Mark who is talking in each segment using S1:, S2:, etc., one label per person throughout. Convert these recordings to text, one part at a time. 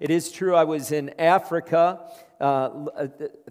S1: It is true, I was in Africa, uh, uh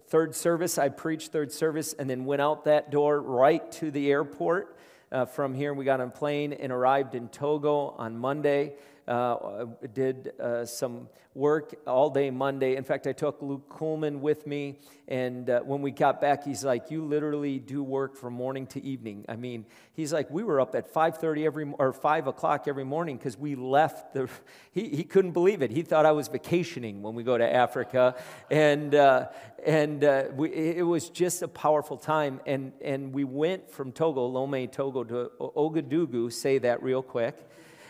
S1: third service. I preached third service and then went out that door right to the airport. Uh, from here, we got on a plane and arrived in Togo on Monday uh, did uh, some work all day Monday. In fact, I took Luke Coolman with me, and uh, when we got back, he's like, "You literally do work from morning to evening." I mean, he's like, "We were up at 5:30 every or 5 o'clock every morning because we left the." He, he couldn't believe it. He thought I was vacationing when we go to Africa, and uh, and uh, we, it was just a powerful time. And and we went from Togo, Lome, Togo, to Ouagadougou. Say that real quick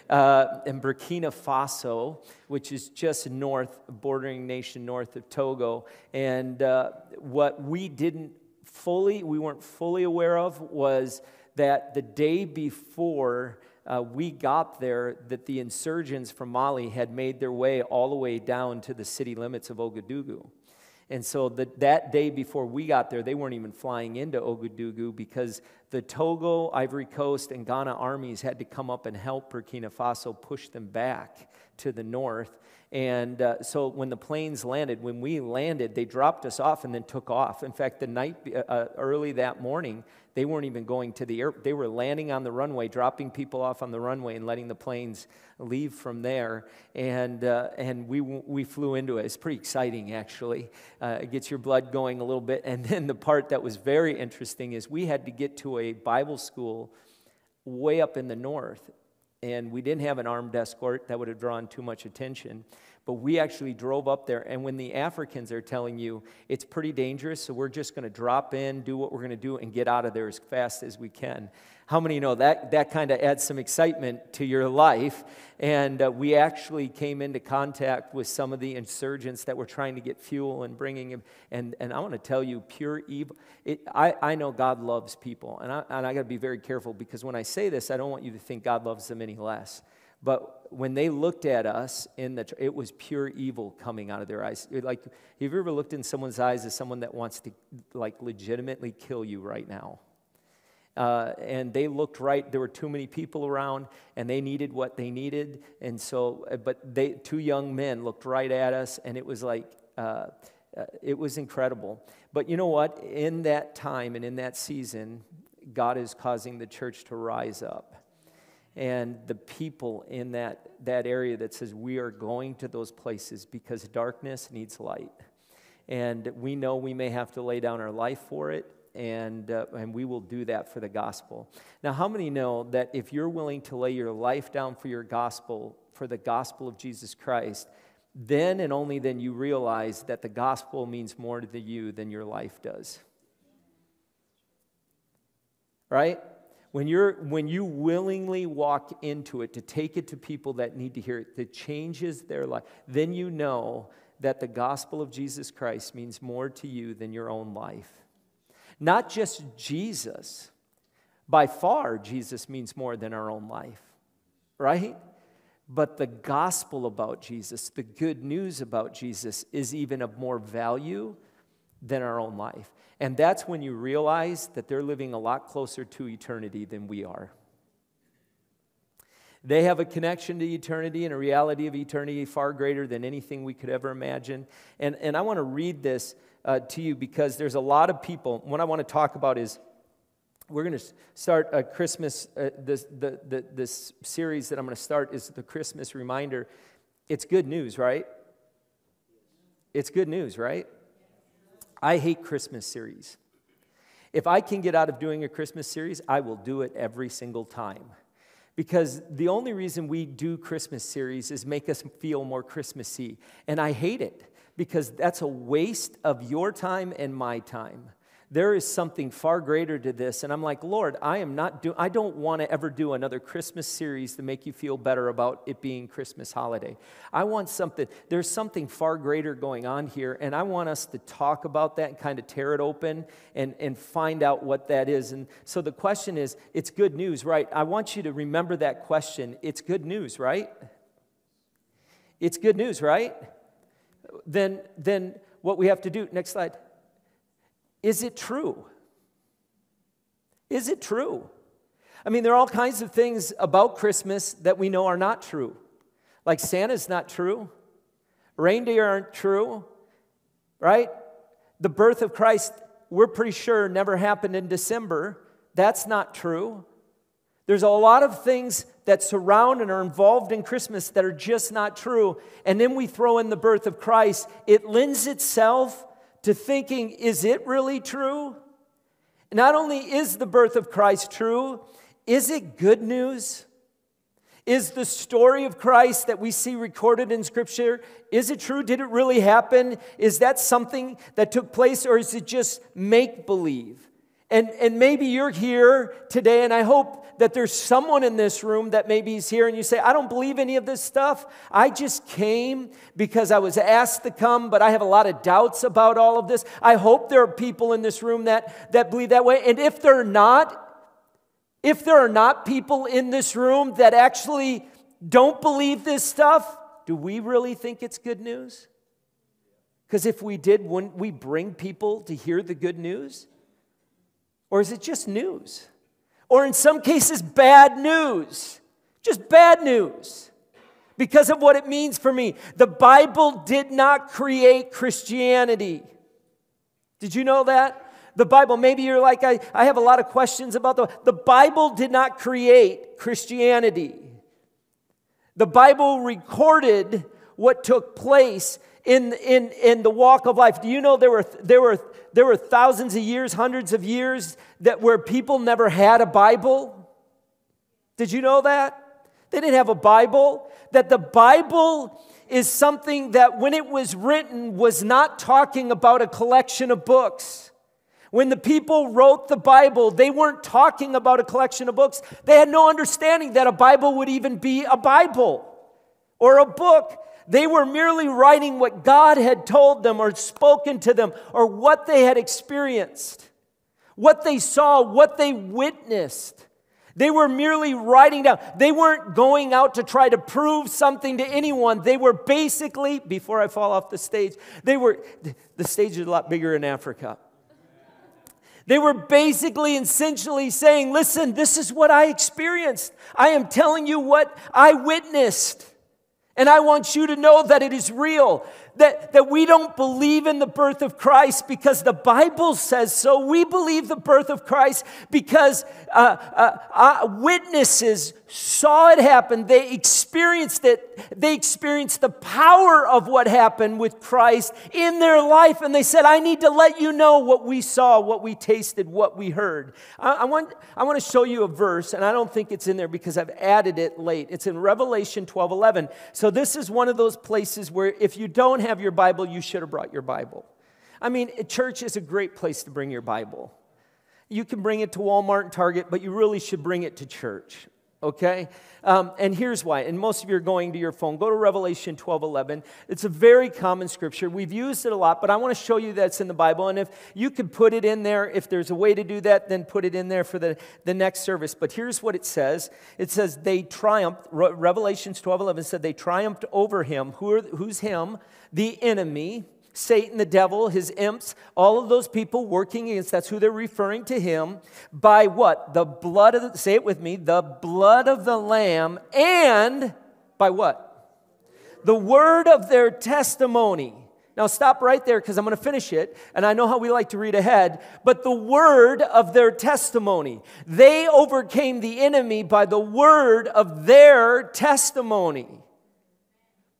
S1: uh, in Burkina Faso, which is just north, bordering nation north of Togo. And uh, what we didn't fully, we weren't fully aware of was that the day before uh, we got there, that the insurgents from Mali had made their way all the way down to the city limits of Ouagadougou. And so the, that day before we got there, they weren't even flying into Ouagadougou because the Togo, Ivory Coast, and Ghana armies had to come up and help Burkina Faso push them back to the north. And uh, so when the planes landed, when we landed, they dropped us off and then took off. In fact, the night uh, uh, early that morning, they weren't even going to the air. They were landing on the runway, dropping people off on the runway, and letting the planes leave from there. And uh, and we we flew into it. It's pretty exciting, actually. Uh, it gets your blood going a little bit. And then the part that was very interesting is we had to get to a Bible school way up in the north and we didn't have an armed escort that would have drawn too much attention. But we actually drove up there, and when the Africans are telling you it's pretty dangerous, so we're just going to drop in, do what we're going to do, and get out of there as fast as we can. How many know that that kind of adds some excitement to your life? And uh, we actually came into contact with some of the insurgents that were trying to get fuel and bringing him. And, and I want to tell you, pure evil. It, I, I know God loves people, and I, and I got to be very careful because when I say this, I don't want you to think God loves them any less. But when they looked at us, in the, it was pure evil coming out of their eyes. Like, have you ever looked in someone's eyes as someone that wants to, like, legitimately kill you right now? Uh, and they looked right. There were too many people around, and they needed what they needed. And so, uh, but they, two young men looked right at us, and it was like, uh, uh, it was incredible. But you know what? In that time and in that season, God is causing the church to rise up and the people in that, that area that says we are going to those places because darkness needs light. And we know we may have to lay down our life for it, and, uh, and we will do that for the gospel. Now, how many know that if you're willing to lay your life down for your gospel, for the gospel of Jesus Christ, then and only then you realize that the gospel means more to you than your life does? Right? when, you're, when you willingly walk into it to take it to people that need to hear it, that changes their life, then you know that the gospel of Jesus Christ means more to you than your own life. Not just Jesus, by far, Jesus means more than our own life, right? But the gospel about Jesus, the good news about Jesus, is even of more value than our own life. And that's when you realize that they're living a lot closer to eternity than we are. They have a connection to eternity and a reality of eternity far greater than anything we could ever imagine. And, and I want to read this uh, to you because there's a lot of people. What I want to talk about is we're going to start a Christmas, uh, this, the, the, this series that I'm going to start is the Christmas reminder. It's good news, right? It's good news, right? I hate Christmas series. If I can get out of doing a Christmas series, I will do it every single time. Because the only reason we do Christmas series is make us feel more Christmassy. And I hate it because that's a waste of your time and my time. There is something far greater to this and i'm like lord i am not do i don't want to ever do another christmas series to make you feel better about it being christmas holiday. I want something there's something far greater going on here and i want us to talk about that and kind of tear it open and, and find out what that is. And so the question is it's good news right? I want you to remember that question. It's good news right? It's good news right then then what we have to do next slide is it true? Is it true? I mean, there are all kinds of things about Christmas that we know are not true. Like Santa's not true, Reindeer aren't true, right? The birth of Christ, we're pretty sure, never happened in December. That's not true. There's a lot of things that surround and are involved in Christmas that are just not true. And then we throw in the birth of Christ. It lends itself to thinking, is it really true? Not only is the birth of Christ true, is it good news? Is the story of Christ that we see recorded in Scripture, is it true? Did it really happen? Is that something that took place, or is it just make believe? And, and maybe you're here today, and I hope that there's someone in this room that maybe is here and you say, I don't believe any of this stuff. I just came because I was asked to come, but I have a lot of doubts about all of this. I hope there are people in this room that, that believe that way. And if they're not, if there are not people in this room that actually don't believe this stuff, do we really think it's good news? Because if we did, wouldn't we bring people to hear the good news? Or is it just news? Or in some cases, bad news. Just bad news because of what it means for me. The Bible did not create Christianity. Did you know that? The Bible, maybe you're like, I, I have a lot of questions about the The Bible did not create Christianity. The Bible recorded what took place in, in, in the walk of life. Do you know there were, there were there were thousands of years, hundreds of years that where people never had a Bible. Did you know that? They didn't have a Bible. That the Bible is something that when it was written was not talking about a collection of books. When the people wrote the Bible, they weren't talking about a collection of books. They had no understanding that a Bible would even be a Bible or a book. They were merely writing what God had told them or spoken to them or what they had experienced, what they saw, what they witnessed. They were merely writing down. They weren't going out to try to prove something to anyone. They were basically, before I fall off the stage, they were, the stage is a lot bigger in Africa. They were basically essentially saying, Listen, this is what I experienced. I am telling you what I witnessed. And I want you to know that it is real, that, that we don't believe in the birth of Christ because the Bible says so. We believe the birth of Christ because uh, uh, uh, witnesses saw it happen. They experienced it. They experienced the power of what happened with Christ in their life. And they said, I need to let you know what we saw, what we tasted, what we heard. I, I, want, I want to show you a verse, and I don't think it's in there because I've added it late. It's in Revelation 12 11. So this is one of those places where if you don't have your Bible, you should have brought your Bible. I mean, church is a great place to bring your Bible. You can bring it to Walmart and Target, but you really should bring it to church okay? Um, and here's why. And most of you are going to your phone. Go to Revelation 12 11. It's a very common scripture. We've used it a lot, but I want to show you that's in the Bible. And if you could put it in there, if there's a way to do that, then put it in there for the, the next service. But here's what it says it says, They triumphed, Revelations 12 11 said, They triumphed over him. Who are, who's him? The enemy Satan, the devil, his imps, all of those people working against, that's who they're referring to him, by what? The blood of the, say it with me, the blood of the Lamb, and by what? The word of their testimony. Now, stop right there because I'm going to finish it, and I know how we like to read ahead. But the word of their testimony. They overcame the enemy by the word of their testimony.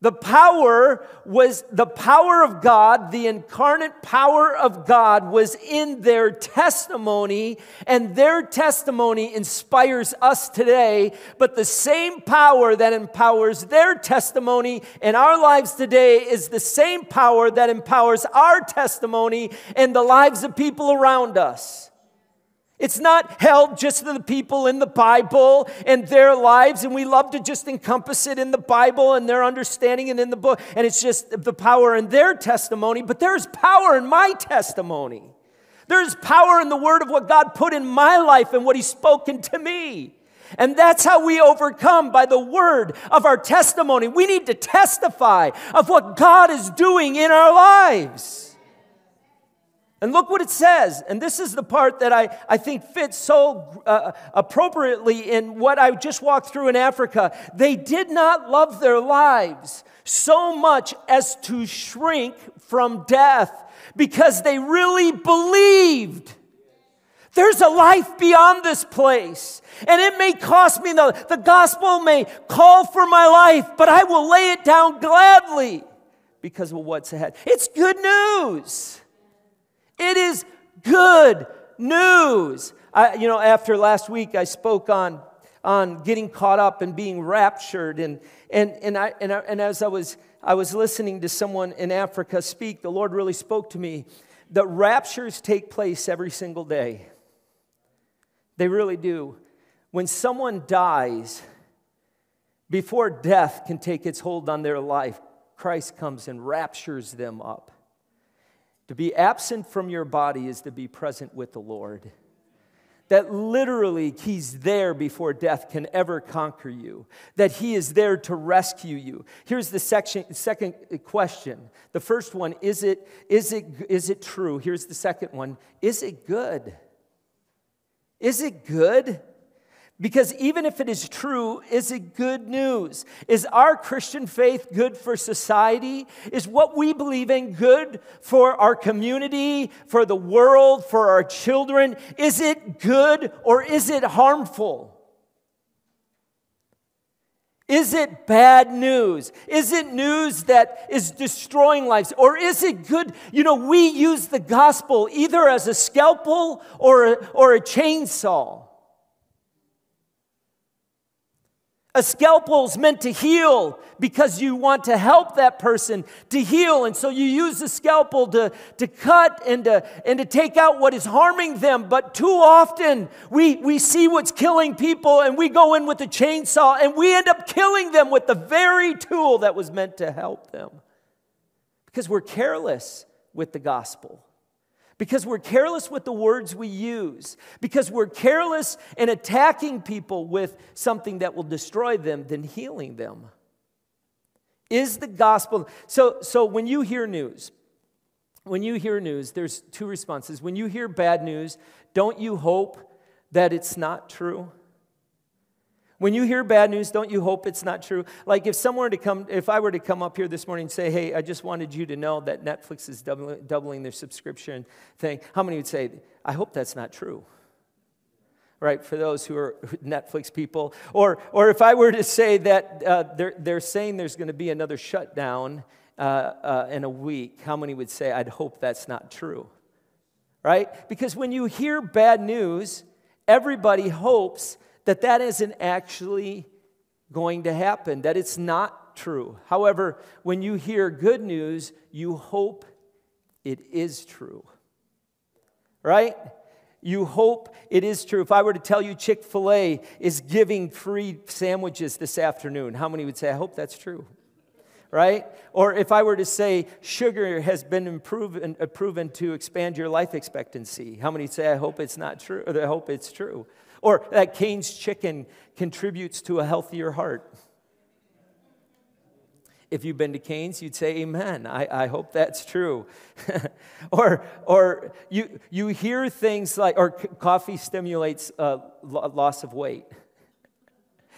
S1: The power was the power of God, the incarnate power of God was in their testimony, and their testimony inspires us today. But the same power that empowers their testimony in our lives today is the same power that empowers our testimony in the lives of people around us. It's not held just to the people in the Bible and their lives, and we love to just encompass it in the Bible and their understanding and in the book, and it's just the power in their testimony, but there's power in my testimony. There's power in the word of what God put in my life and what He's spoken to me. And that's how we overcome by the word of our testimony. We need to testify of what God is doing in our lives. And look what it says. And this is the part that I, I think fits so uh, appropriately in what I just walked through in Africa. They did not love their lives so much as to shrink from death because they really believed. There's a life beyond this place. And it may cost me, the, the gospel may call for my life, but I will lay it down gladly because of what's ahead. It's good news. It is good news. I, you know, after last week, I spoke on, on getting caught up and being raptured. And, and, and, I, and, I, and as I was, I was listening to someone in Africa speak, the Lord really spoke to me that raptures take place every single day. They really do. When someone dies, before death can take its hold on their life, Christ comes and raptures them up. To be absent from your body is to be present with the Lord. That literally He's there before death can ever conquer you, that He is there to rescue you. Here's the section, second question. The first one is it, is, it, is it true? Here's the second one Is it good? Is it good? Because even if it is true, is it good news? Is our Christian faith good for society? Is what we believe in good for our community, for the world, for our children? Is it good or is it harmful? Is it bad news? Is it news that is destroying lives? Or is it good? You know, we use the gospel either as a scalpel or a, or a chainsaw. A scalpel is meant to heal because you want to help that person to heal. And so you use the scalpel to, to cut and to, and to take out what is harming them. But too often we, we see what's killing people and we go in with a chainsaw and we end up killing them with the very tool that was meant to help them because we're careless with the gospel because we're careless with the words we use, because we're careless in attacking people with something that will destroy them than healing them. Is the gospel so so when you hear news, when you hear news, there's two responses. When you hear bad news, don't you hope that it's not true? When you hear bad news, don't you hope it's not true? Like if someone were to come, if I were to come up here this morning and say, hey, I just wanted you to know that Netflix is doubling, doubling their subscription thing, how many would say, I hope that's not true? Right, for those who are Netflix people. Or, or if I were to say that uh, they're, they're saying there's going to be another shutdown uh, uh, in a week, how many would say, I'd hope that's not true? Right? Because when you hear bad news, everybody hopes that that isn't actually going to happen, that it's not true. However, when you hear good news, you hope it is true. Right? You hope it is true. If I were to tell you Chick fil A is giving free sandwiches this afternoon, how many would say, I hope that's true? Right? Or if I were to say sugar has been proven, uh, proven to expand your life expectancy, how many say, I hope it's not true, or I hope it's true? Or that Cane's chicken contributes to a healthier heart. If you've been to Cane's, you'd say, Amen. I, I hope that's true. or or you, you hear things like, or coffee stimulates uh, loss of weight.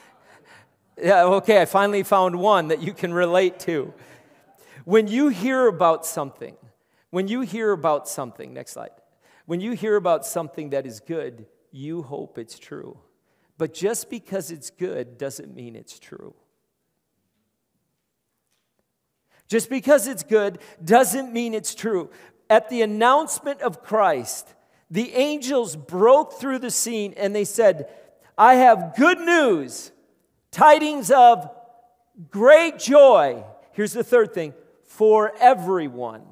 S1: yeah, okay, I finally found one that you can relate to. When you hear about something, when you hear about something, next slide, when you hear about something that is good, you hope it's true. But just because it's good doesn't mean it's true. Just because it's good doesn't mean it's true. At the announcement of Christ, the angels broke through the scene and they said, I have good news, tidings of great joy. Here's the third thing for everyone.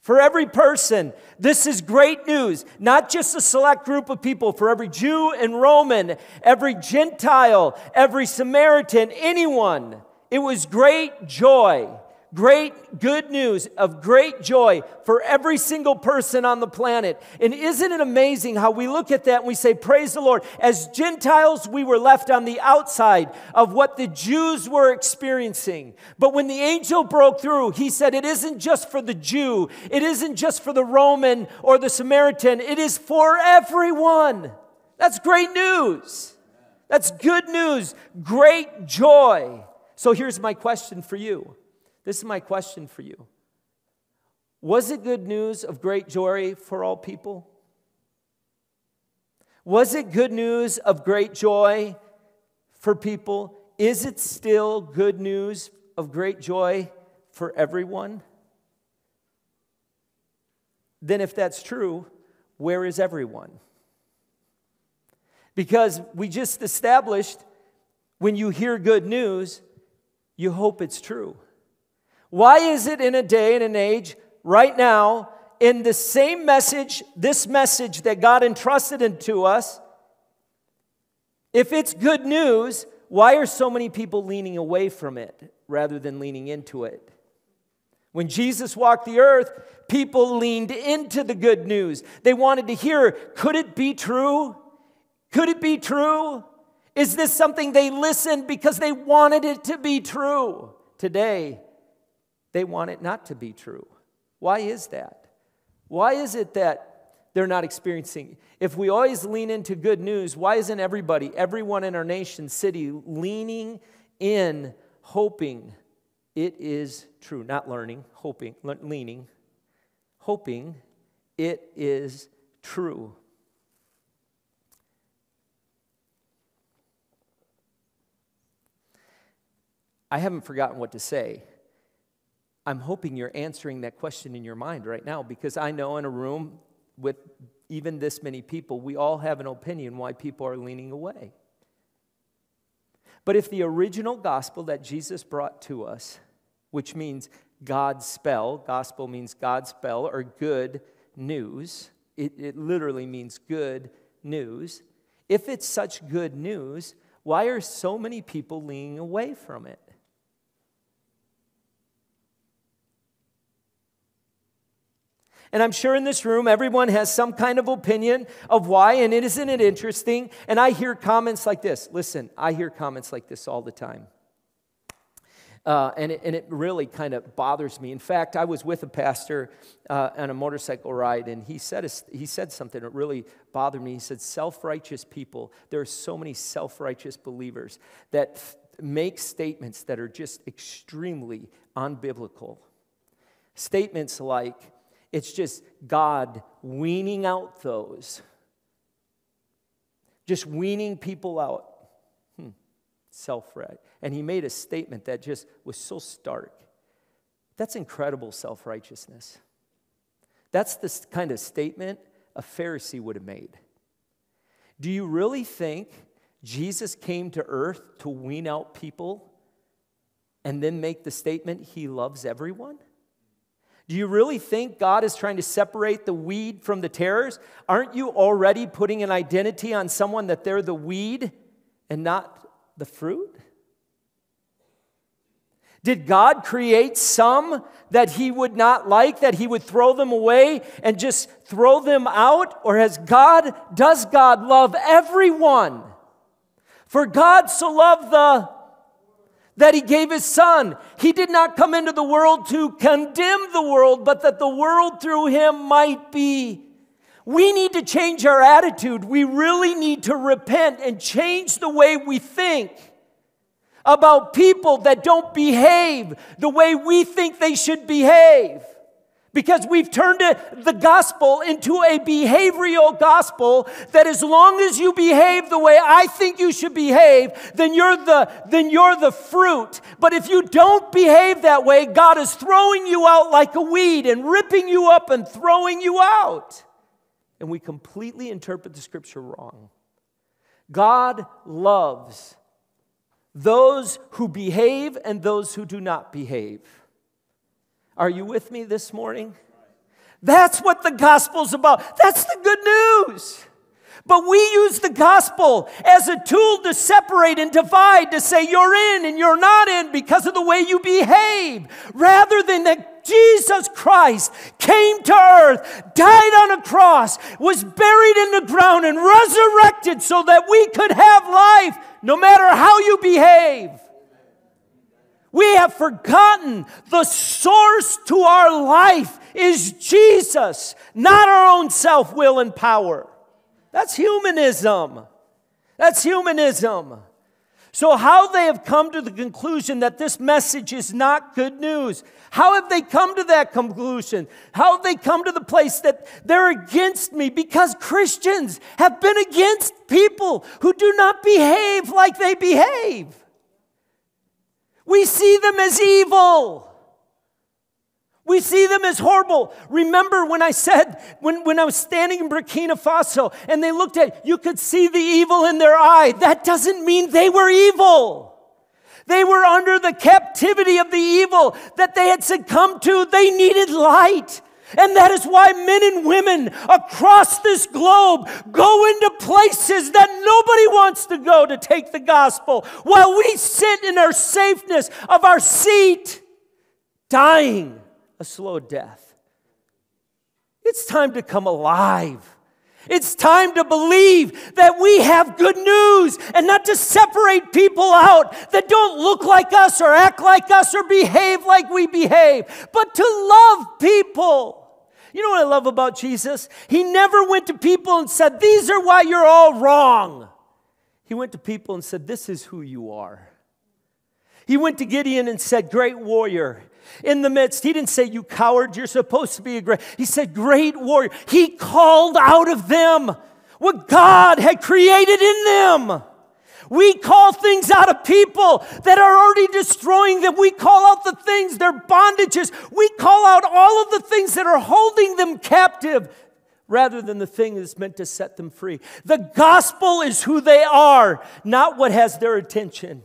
S1: For every person, this is great news. Not just a select group of people, for every Jew and Roman, every Gentile, every Samaritan, anyone. It was great joy, great good news of great joy for every single person on the planet. And isn't it amazing how we look at that and we say, Praise the Lord. As Gentiles, we were left on the outside of what the Jews were experiencing. But when the angel broke through, he said, It isn't just for the Jew, it isn't just for the Roman or the Samaritan, it is for everyone. That's great news. That's good news, great joy. So here's my question for you. This is my question for you. Was it good news of great joy for all people? Was it good news of great joy for people? Is it still good news of great joy for everyone? Then, if that's true, where is everyone? Because we just established when you hear good news, you hope it's true. Why is it in a day and an age right now, in the same message, this message that God entrusted into us, if it's good news, why are so many people leaning away from it rather than leaning into it? When Jesus walked the earth, people leaned into the good news. They wanted to hear, could it be true? Could it be true? Is this something they listened because they wanted it to be true? Today, they want it not to be true. Why is that? Why is it that they're not experiencing? If we always lean into good news, why isn't everybody, everyone in our nation, city, leaning in, hoping it is true? Not learning, hoping, leaning, hoping it is true. I haven't forgotten what to say. I'm hoping you're answering that question in your mind right now because I know in a room with even this many people, we all have an opinion why people are leaning away. But if the original gospel that Jesus brought to us, which means God's spell, gospel means God's spell or good news, it, it literally means good news. If it's such good news, why are so many people leaning away from it? And I'm sure in this room, everyone has some kind of opinion of why, and isn't it interesting? And I hear comments like this. Listen, I hear comments like this all the time. Uh, and, it, and it really kind of bothers me. In fact, I was with a pastor uh, on a motorcycle ride, and he said, a, he said something that really bothered me. He said, Self righteous people, there are so many self righteous believers that f- make statements that are just extremely unbiblical. Statements like, it's just God weaning out those, just weaning people out. Hmm. Self right. And he made a statement that just was so stark. That's incredible self righteousness. That's the kind of statement a Pharisee would have made. Do you really think Jesus came to earth to wean out people and then make the statement, He loves everyone? Do you really think God is trying to separate the weed from the tares? Aren't you already putting an identity on someone that they're the weed and not the fruit? Did God create some that he would not like, that he would throw them away and just throw them out? Or has God, does God love everyone? For God so loved the that he gave his son. He did not come into the world to condemn the world, but that the world through him might be. We need to change our attitude. We really need to repent and change the way we think about people that don't behave the way we think they should behave. Because we've turned the gospel into a behavioral gospel that as long as you behave the way I think you should behave, then you're the, then you're the fruit. But if you don't behave that way, God is throwing you out like a weed and ripping you up and throwing you out. And we completely interpret the scripture wrong. God loves those who behave and those who do not behave. Are you with me this morning? That's what the gospel's about. That's the good news. But we use the gospel as a tool to separate and divide, to say you're in and you're not in because of the way you behave, rather than that Jesus Christ came to earth, died on a cross, was buried in the ground, and resurrected so that we could have life no matter how you behave. We have forgotten the source to our life is Jesus, not our own self will and power. That's humanism. That's humanism. So, how they have come to the conclusion that this message is not good news? How have they come to that conclusion? How have they come to the place that they're against me? Because Christians have been against people who do not behave like they behave. We see them as evil. We see them as horrible. Remember when I said, when, when I was standing in Burkina Faso and they looked at, you could see the evil in their eye. That doesn't mean they were evil. They were under the captivity of the evil that they had succumbed to. They needed light. And that is why men and women across this globe go into places that nobody wants to go to take the gospel while we sit in our safeness of our seat, dying a slow death. It's time to come alive. It's time to believe that we have good news and not to separate people out that don't look like us or act like us or behave like we behave, but to love people. You know what I love about Jesus? He never went to people and said, These are why you're all wrong. He went to people and said, This is who you are. He went to Gideon and said, Great warrior. In the midst, he didn't say, You coward, you're supposed to be a great. He said, Great warrior. He called out of them what God had created in them. We call things out of people that are already destroying them. We call out the things, their bondages. We call out all of the things that are holding them captive rather than the thing that's meant to set them free. The gospel is who they are, not what has their attention.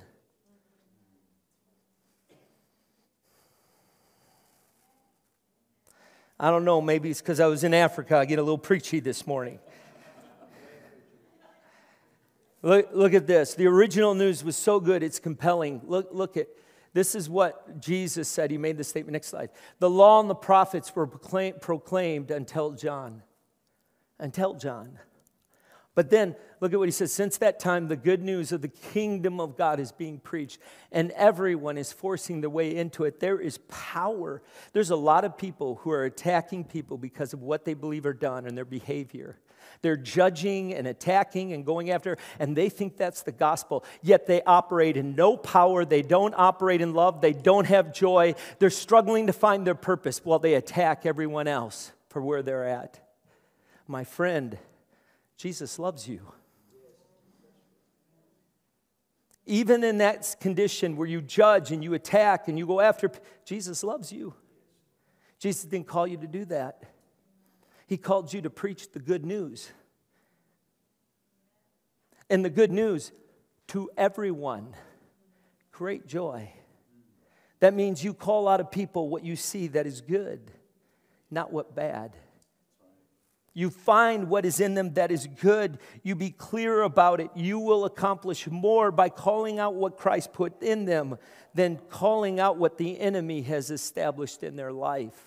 S1: I don't know, maybe it's because I was in Africa. I get a little preachy this morning. Look, look at this. The original news was so good, it's compelling. Look, look at this is what Jesus said. He made the statement. Next slide. The law and the prophets were proclaimed, proclaimed until John. Until John. But then look at what he says. Since that time, the good news of the kingdom of God is being preached, and everyone is forcing their way into it. There is power. There's a lot of people who are attacking people because of what they believe are done and their behavior. They're judging and attacking and going after, and they think that's the gospel. Yet they operate in no power. They don't operate in love. They don't have joy. They're struggling to find their purpose while they attack everyone else for where they're at. My friend, Jesus loves you. Even in that condition where you judge and you attack and you go after, Jesus loves you. Jesus didn't call you to do that. He called you to preach the good news. And the good news to everyone. Great joy. That means you call out of people what you see that is good, not what bad. You find what is in them that is good. You be clear about it. You will accomplish more by calling out what Christ put in them than calling out what the enemy has established in their life.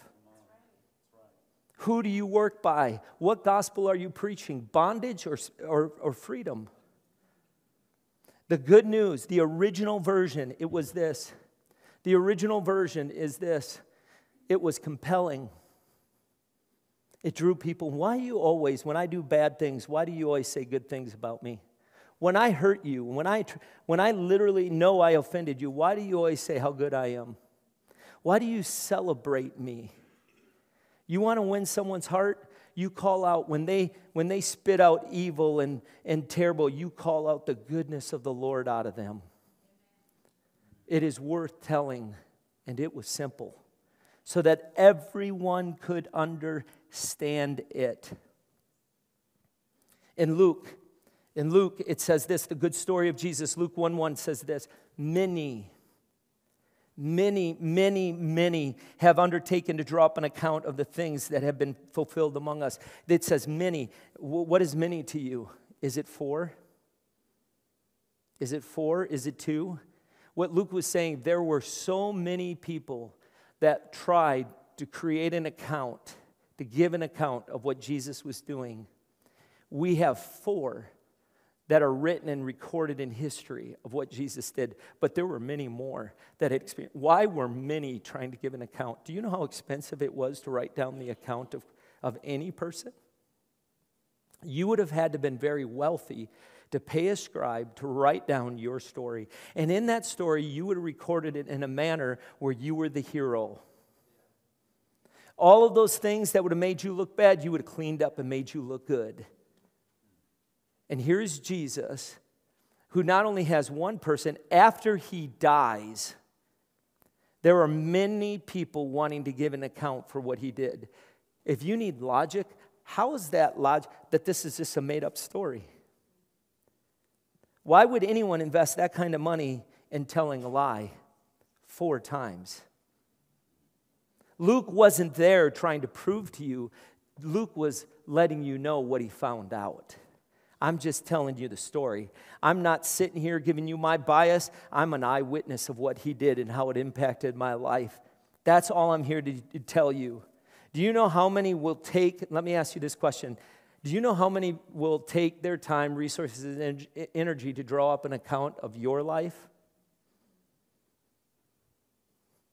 S1: Who do you work by? What gospel are you preaching? Bondage or, or, or freedom? The good news, the original version, it was this. The original version is this it was compelling. It drew people. Why do you always, when I do bad things, why do you always say good things about me? When I hurt you, when I, when I literally know I offended you, why do you always say how good I am? Why do you celebrate me? You want to win someone's heart? You call out, when they, when they spit out evil and, and terrible, you call out the goodness of the Lord out of them. It is worth telling, and it was simple, so that everyone could understand it. In Luke, in Luke, it says this the good story of Jesus. Luke 1 1 says this Many, Many, many, many have undertaken to draw up an account of the things that have been fulfilled among us. It says many. What is many to you? Is it four? Is it four? Is it two? What Luke was saying, there were so many people that tried to create an account, to give an account of what Jesus was doing. We have four that are written and recorded in history of what Jesus did, but there were many more that had experienced. Why were many trying to give an account? Do you know how expensive it was to write down the account of, of any person? You would have had to have been very wealthy to pay a scribe to write down your story. And in that story, you would have recorded it in a manner where you were the hero. All of those things that would have made you look bad, you would have cleaned up and made you look good. And here's Jesus, who not only has one person, after he dies, there are many people wanting to give an account for what he did. If you need logic, how is that logic that this is just a made up story? Why would anyone invest that kind of money in telling a lie four times? Luke wasn't there trying to prove to you, Luke was letting you know what he found out. I'm just telling you the story. I'm not sitting here giving you my bias. I'm an eyewitness of what he did and how it impacted my life. That's all I'm here to, to tell you. Do you know how many will take? Let me ask you this question. Do you know how many will take their time, resources, and energy to draw up an account of your life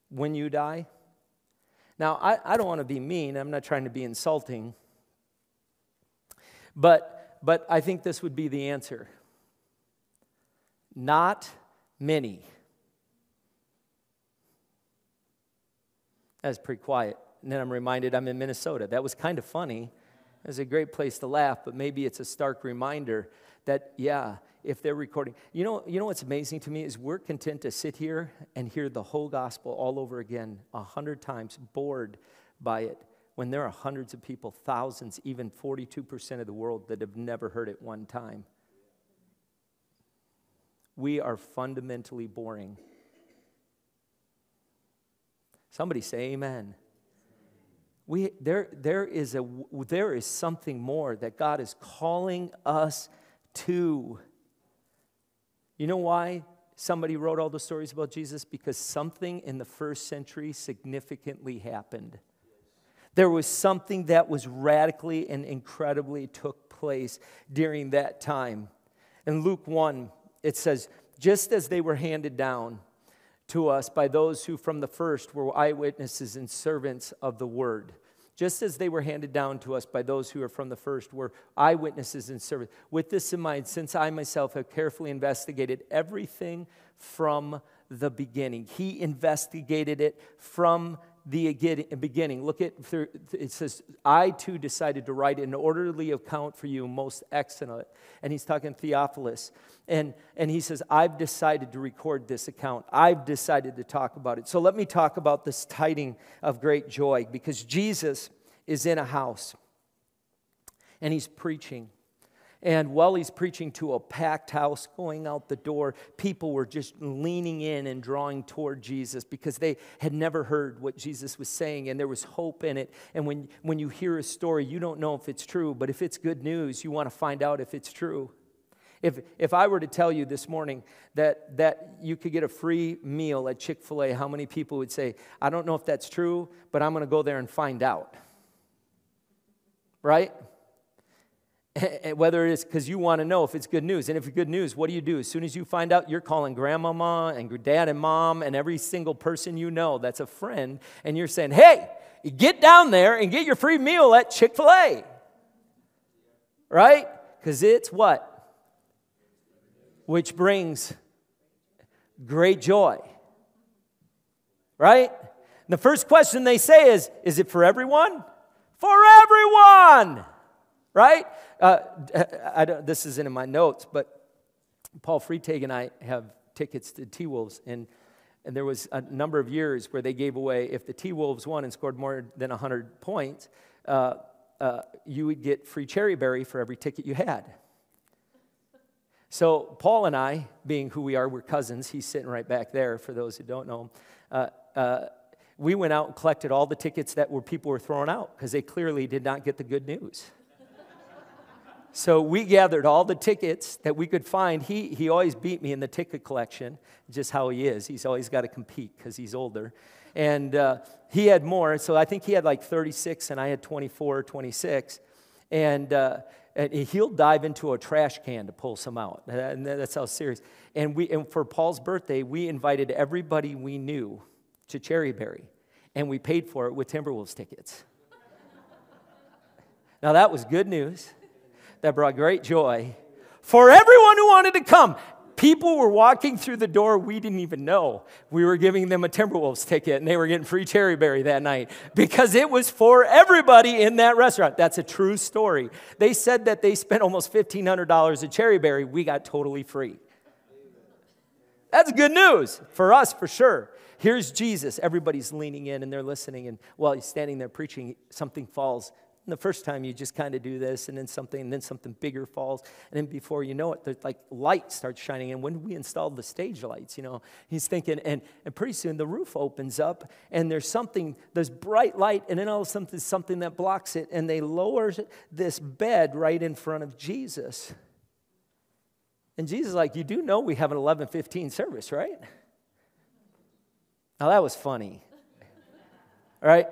S1: when you die? Now, I, I don't want to be mean, I'm not trying to be insulting, but but I think this would be the answer. Not many. That was pretty quiet. And then I'm reminded I'm in Minnesota. That was kind of funny. It was a great place to laugh, but maybe it's a stark reminder that, yeah, if they're recording. You know, you know what's amazing to me is we're content to sit here and hear the whole gospel all over again a hundred times, bored by it when there are hundreds of people, thousands, even 42% of the world that have never heard it one time. We are fundamentally boring. Somebody say amen. We, there, there, is a, there is something more that God is calling us to. You know why somebody wrote all the stories about Jesus? Because something in the first century significantly happened. There was something that was radically and incredibly took place during that time. In Luke 1, it says, just as they were handed down to us by those who from the first were eyewitnesses and servants of the word. Just as they were handed down to us by those who are from the first were eyewitnesses and servants. With this in mind, since I myself have carefully investigated everything from the beginning, he investigated it from the beginning. Look at it says, I too decided to write an orderly account for you, most excellent. And he's talking Theophilus. And, and he says, I've decided to record this account. I've decided to talk about it. So let me talk about this tiding of great joy because Jesus is in a house and he's preaching. And while he's preaching to a packed house, going out the door, people were just leaning in and drawing toward Jesus because they had never heard what Jesus was saying and there was hope in it. And when, when you hear a story, you don't know if it's true, but if it's good news, you want to find out if it's true. If, if I were to tell you this morning that, that you could get a free meal at Chick fil A, how many people would say, I don't know if that's true, but I'm going to go there and find out? Right? Eh, whether it's because you want to know if it's good news. And if it's good news, what do you do? As soon as you find out, you're calling grandmama and dad and mom and every single person you know that's a friend, and you're saying, hey, get down there and get your free meal at Chick fil A. Right? Because it's what? Which brings great joy. Right? And the first question they say is, is it for everyone? For everyone! Right? Uh, I don't, this isn't in my notes, but Paul Freitag and I have tickets to T Wolves, and, and there was a number of years where they gave away, if the T Wolves won and scored more than 100 points, uh, uh, you would get free cherry berry for every ticket you had. So, Paul and I, being who we are, we're cousins. He's sitting right back there for those who don't know. uh, uh, we went out and collected all the tickets that were people were throwing out because they clearly did not get the good news. So we gathered all the tickets that we could find. He, he always beat me in the ticket collection, just how he is. He's always got to compete because he's older. And uh, he had more. So I think he had like 36 and I had 24 or 26. And, uh, and he'll dive into a trash can to pull some out. And that's how serious. And, we, and for Paul's birthday, we invited everybody we knew to Cherryberry, and we paid for it with Timberwolves tickets. now, that was good news. That brought great joy for everyone who wanted to come. People were walking through the door we didn't even know. We were giving them a Timberwolves ticket and they were getting free cherry berry that night because it was for everybody in that restaurant. That's a true story. They said that they spent almost $1,500 at Cherryberry. We got totally free. That's good news for us, for sure. Here's Jesus. Everybody's leaning in and they're listening. And while he's standing there preaching, something falls. And the first time you just kind of do this, and then something, and then something bigger falls. And then before you know it, the like light starts shining. And when we installed the stage lights, you know, he's thinking, and, and pretty soon the roof opens up, and there's something, there's bright light, and then all of a sudden there's something that blocks it. And they lower this bed right in front of Jesus. And Jesus is like, You do know we have an 11:15 service, right? Now that was funny. All right?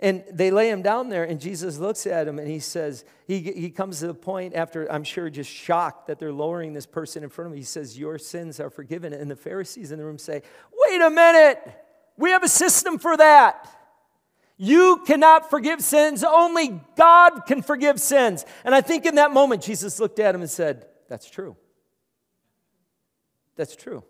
S1: And they lay him down there, and Jesus looks at him and he says, he, he comes to the point after, I'm sure, just shocked that they're lowering this person in front of him. He says, Your sins are forgiven. And the Pharisees in the room say, Wait a minute. We have a system for that. You cannot forgive sins. Only God can forgive sins. And I think in that moment, Jesus looked at him and said, That's true. That's true.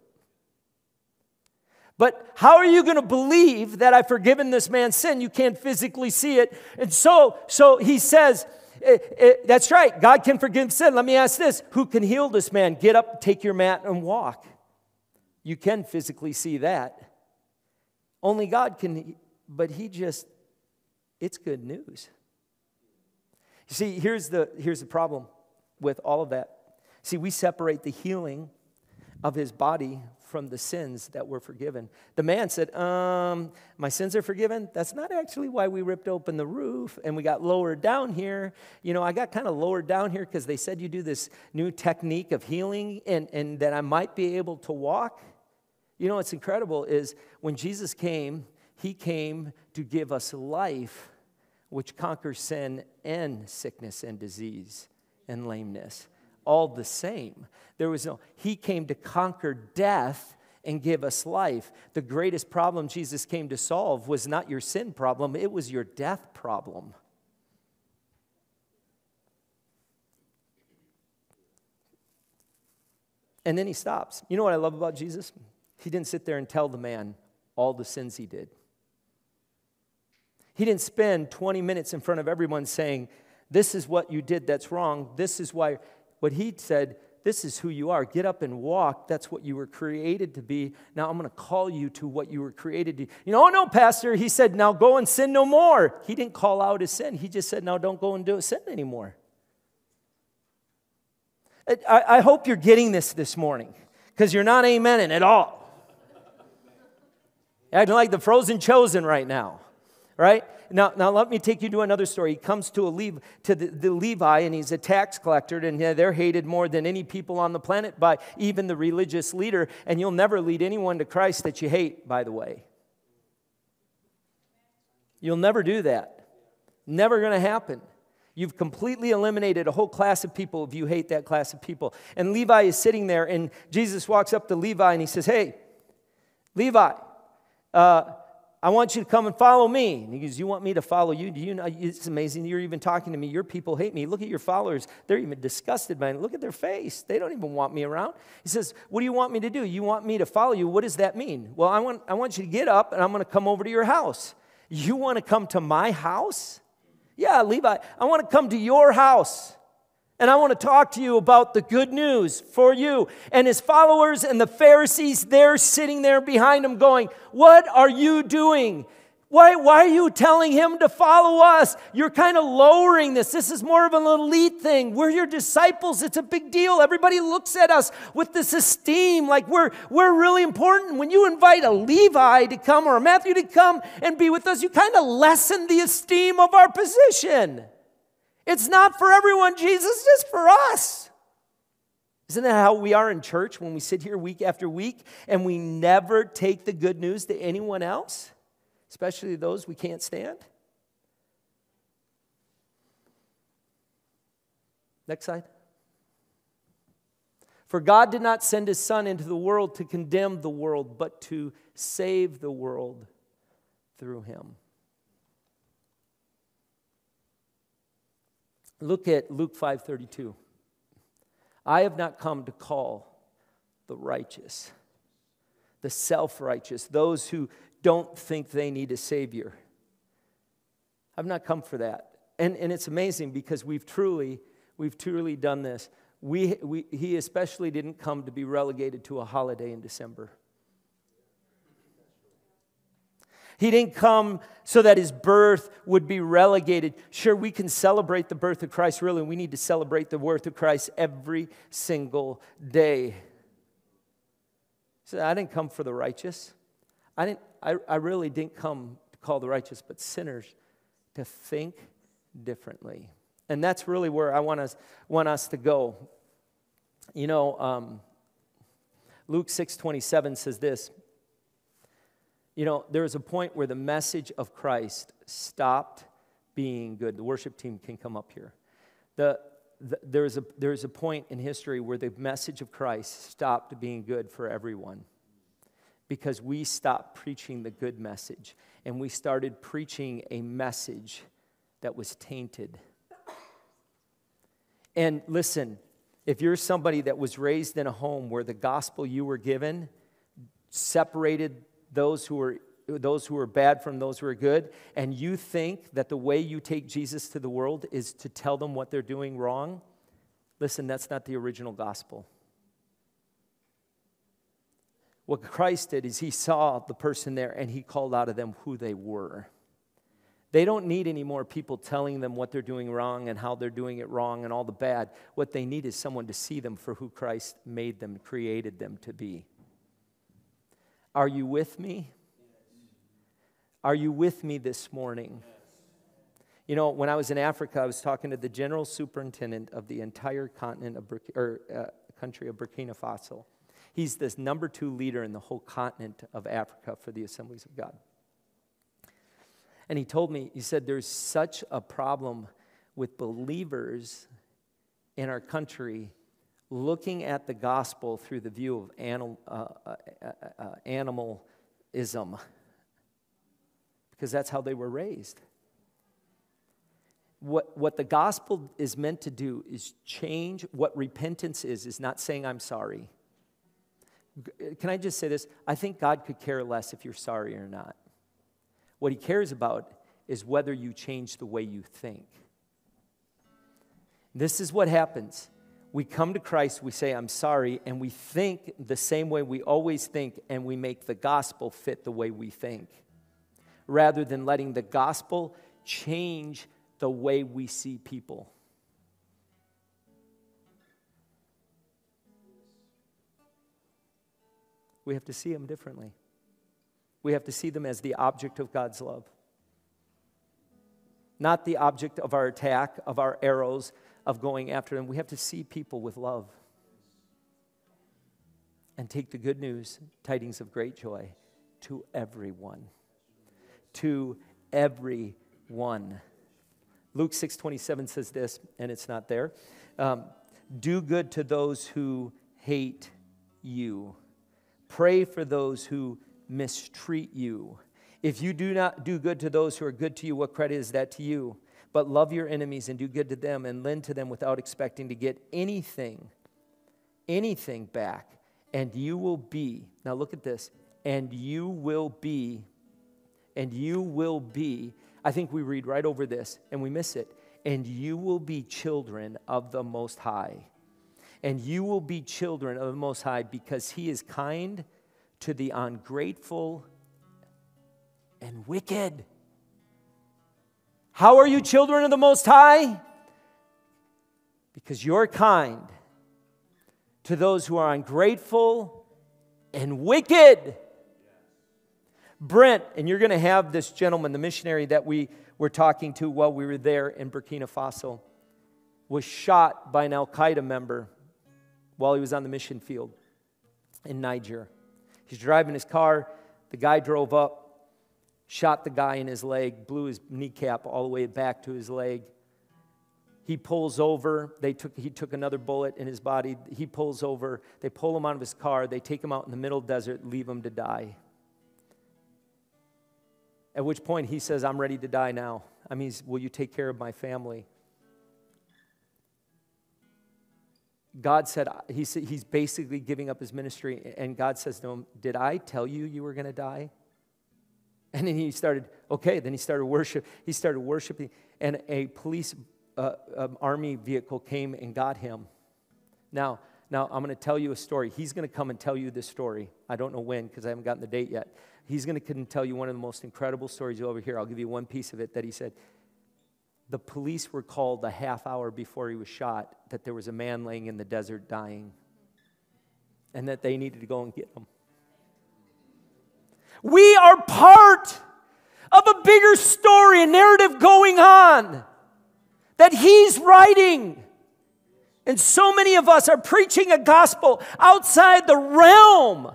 S1: But how are you going to believe that I've forgiven this man's sin? You can't physically see it. And so, so he says, eh, eh, That's right, God can forgive sin. Let me ask this Who can heal this man? Get up, take your mat, and walk. You can physically see that. Only God can, but he just, it's good news. You see, here's the, here's the problem with all of that. See, we separate the healing of his body from the sins that were forgiven. The man said, Um, my sins are forgiven. That's not actually why we ripped open the roof and we got lowered down here. You know, I got kind of lowered down here because they said you do this new technique of healing and, and that I might be able to walk. You know what's incredible is when Jesus came, he came to give us life which conquers sin and sickness and disease and lameness all the same. There was no, he came to conquer death and give us life. The greatest problem Jesus came to solve was not your sin problem, it was your death problem. And then he stops. You know what I love about Jesus? He didn't sit there and tell the man all the sins he did. He didn't spend 20 minutes in front of everyone saying, This is what you did that's wrong. This is why what he said, this is who you are. Get up and walk. That's what you were created to be. Now I'm going to call you to what you were created to. Be. You know, oh no, Pastor. He said, now go and sin no more. He didn't call out his sin. He just said, now don't go and do a sin anymore. I, I hope you're getting this this morning because you're not amening at all. Acting like the frozen chosen right now, right? Now, now let me take you to another story. He comes to, a Levi, to the, the Levi, and he's a tax collector, and they're hated more than any people on the planet by even the religious leader. And you'll never lead anyone to Christ that you hate, by the way. You'll never do that. Never going to happen. You've completely eliminated a whole class of people if you hate that class of people. And Levi is sitting there, and Jesus walks up to Levi and he says, Hey, Levi, uh, I want you to come and follow me. And he goes, You want me to follow you? Do you know? It's amazing. You're even talking to me. Your people hate me. Look at your followers. They're even disgusted by me. Look at their face. They don't even want me around. He says, What do you want me to do? You want me to follow you? What does that mean? Well, I want, I want you to get up and I'm going to come over to your house. You want to come to my house? Yeah, Levi, I want to come to your house. And I want to talk to you about the good news for you. And his followers and the Pharisees, they're sitting there behind him going, What are you doing? Why, why are you telling him to follow us? You're kind of lowering this. This is more of an elite thing. We're your disciples. It's a big deal. Everybody looks at us with this esteem like we're, we're really important. When you invite a Levi to come or a Matthew to come and be with us, you kind of lessen the esteem of our position. It's not for everyone, Jesus, just for us. Isn't that how we are in church when we sit here week after week and we never take the good news to anyone else? especially those we can't stand. Next slide. For God did not send his Son into the world to condemn the world, but to save the world through him. Look at Luke 5:32. I have not come to call the righteous, the self-righteous, those who don't think they need a Savior. I've not come for that. And, and it's amazing because we've truly, we've truly done this. We, we, he especially didn't come to be relegated to a holiday in December. He didn't come so that his birth would be relegated. Sure, we can celebrate the birth of Christ, really. We need to celebrate the birth of Christ every single day. He said, I didn't come for the righteous. I, didn't, I, I really didn't come to call the righteous, but sinners to think differently. And that's really where I want us, want us to go. You know, um, Luke 6.27 says this. You know, there was a point where the message of Christ stopped being good. The worship team can come up here. The, the, a, there's a point in history where the message of Christ stopped being good for everyone because we stopped preaching the good message and we started preaching a message that was tainted. And listen, if you're somebody that was raised in a home where the gospel you were given separated those who are those who were bad from those who are good, and you think that the way you take Jesus to the world is to tell them what they're doing wrong, listen, that's not the original gospel. What Christ did is he saw the person there and he called out of them who they were. They don't need any more people telling them what they're doing wrong and how they're doing it wrong and all the bad. What they need is someone to see them for who Christ made them, created them to be. Are you with me? Are you with me this morning? You know, when I was in Africa, I was talking to the general superintendent of the entire continent of Bur- or, uh, country of Burkina Faso. He's this number two leader in the whole continent of Africa for the Assemblies of God. And he told me, he said, there's such a problem with believers in our country looking at the gospel through the view of animal, uh, uh, uh, uh, animalism, because that's how they were raised. What, what the gospel is meant to do is change what repentance is, is not saying I'm sorry. Can I just say this? I think God could care less if you're sorry or not. What He cares about is whether you change the way you think. This is what happens. We come to Christ, we say, I'm sorry, and we think the same way we always think, and we make the gospel fit the way we think, rather than letting the gospel change the way we see people. we have to see them differently. We have to see them as the object of God's love, not the object of our attack, of our arrows, of going after them. We have to see people with love and take the good news, tidings of great joy, to everyone. To everyone. Luke 6:27 says this, and it's not there. Um, do good to those who hate you Pray for those who mistreat you. If you do not do good to those who are good to you, what credit is that to you? But love your enemies and do good to them and lend to them without expecting to get anything, anything back. And you will be, now look at this, and you will be, and you will be, I think we read right over this and we miss it, and you will be children of the Most High and you will be children of the Most High because He is kind to the ungrateful and wicked. How are you children of the Most High? Because you're kind to those who are ungrateful and wicked. Brent, and you're going to have this gentleman, the missionary that we were talking to while we were there in Burkina Faso, was shot by an Al Qaeda member while he was on the mission field in Niger. He's driving his car. The guy drove up, shot the guy in his leg, blew his kneecap all the way back to his leg. He pulls over. They took, he took another bullet in his body. He pulls over. They pull him out of his car. They take him out in the middle desert, leave him to die. At which point he says, I'm ready to die now. I mean, will you take care of my family? God said, he's, he's basically giving up his ministry, and God says to him, Did I tell you you were going to die? And then he started, okay, then he started worship. He started worshiping, and a police uh, um, army vehicle came and got him. Now, now I'm going to tell you a story. He's going to come and tell you this story. I don't know when because I haven't gotten the date yet. He's going to tell you one of the most incredible stories you'll ever hear. I'll give you one piece of it that he said. The police were called a half hour before he was shot that there was a man laying in the desert dying and that they needed to go and get him. We are part of a bigger story, a narrative going on that he's writing. And so many of us are preaching a gospel outside the realm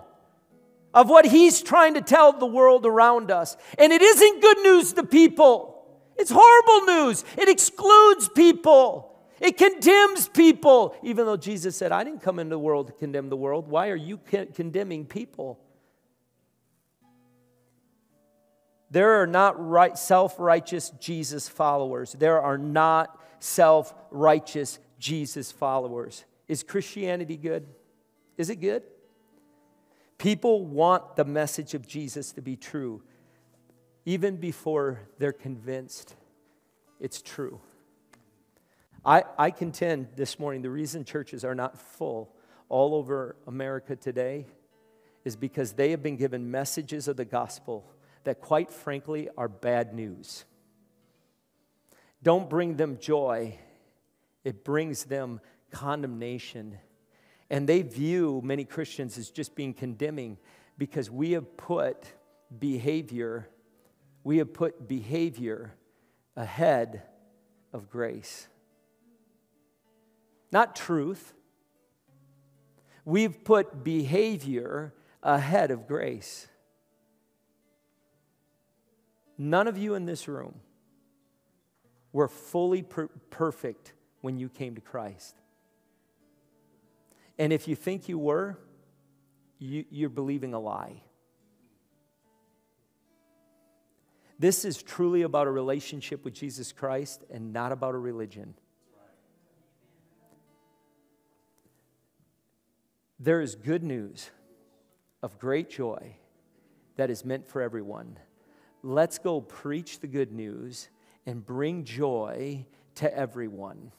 S1: of what he's trying to tell the world around us. And it isn't good news to people. It's horrible news. It excludes people. It condemns people. Even though Jesus said, I didn't come into the world to condemn the world. Why are you condemning people? There are not right, self righteous Jesus followers. There are not self righteous Jesus followers. Is Christianity good? Is it good? People want the message of Jesus to be true, even before they're convinced it's true. I, I contend this morning the reason churches are not full all over America today is because they have been given messages of the gospel that, quite frankly, are bad news. Don't bring them joy, it brings them condemnation and they view many Christians as just being condemning because we have put behavior, we have put behavior ahead of grace. Not truth. We've put behavior ahead of grace. None of you in this room were fully per- perfect when you came to Christ. And if you think you were, you, you're believing a lie. This is truly about a relationship with Jesus Christ and not about a religion. There is good news of great joy that is meant for everyone. Let's go preach the good news and bring joy to everyone.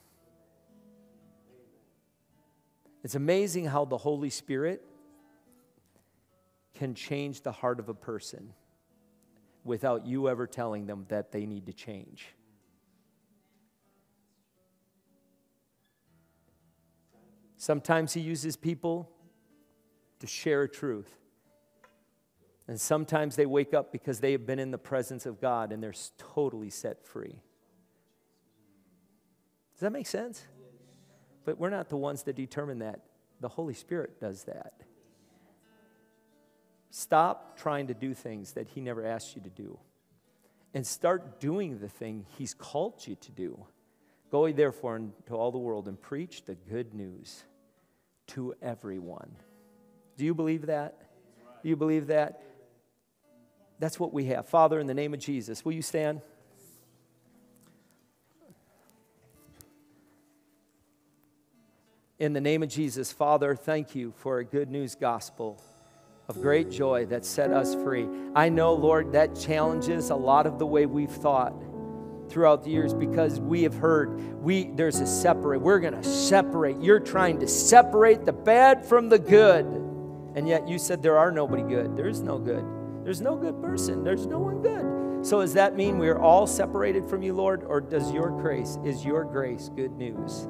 S1: It's amazing how the Holy Spirit can change the heart of a person without you ever telling them that they need to change. Sometimes he uses people to share a truth. And sometimes they wake up because they have been in the presence of God and they're totally set free. Does that make sense? But we're not the ones that determine that. The Holy Spirit does that. Stop trying to do things that He never asked you to do and start doing the thing He's called you to do. Go therefore into all the world and preach the good news to everyone. Do you believe that? Do you believe that? That's what we have. Father, in the name of Jesus, will you stand? In the name of Jesus, Father, thank you for a good news gospel of great joy that set us free. I know, Lord, that challenges a lot of the way we've thought throughout the years because we have heard we there's a separate we're going to separate you're trying to separate the bad from the good and yet you said there are nobody good there is no good There's no good person. There's no one good. So does that mean we're all separated from you, Lord, or does your grace is your grace good news?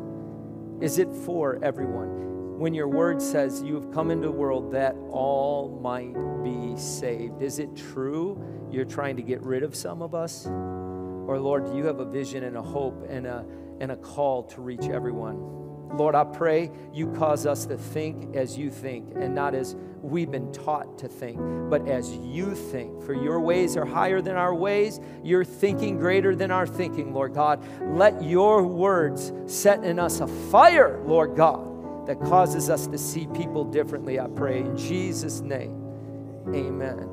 S1: Is it for everyone? When your word says you have come into the world that all might be saved, is it true you're trying to get rid of some of us? Or Lord, do you have a vision and a hope and a and a call to reach everyone? Lord, I pray you cause us to think as you think and not as we've been taught to think, but as you think. For your ways are higher than our ways, your thinking greater than our thinking, Lord God. Let your words set in us a fire, Lord God, that causes us to see people differently, I pray. In Jesus' name, amen.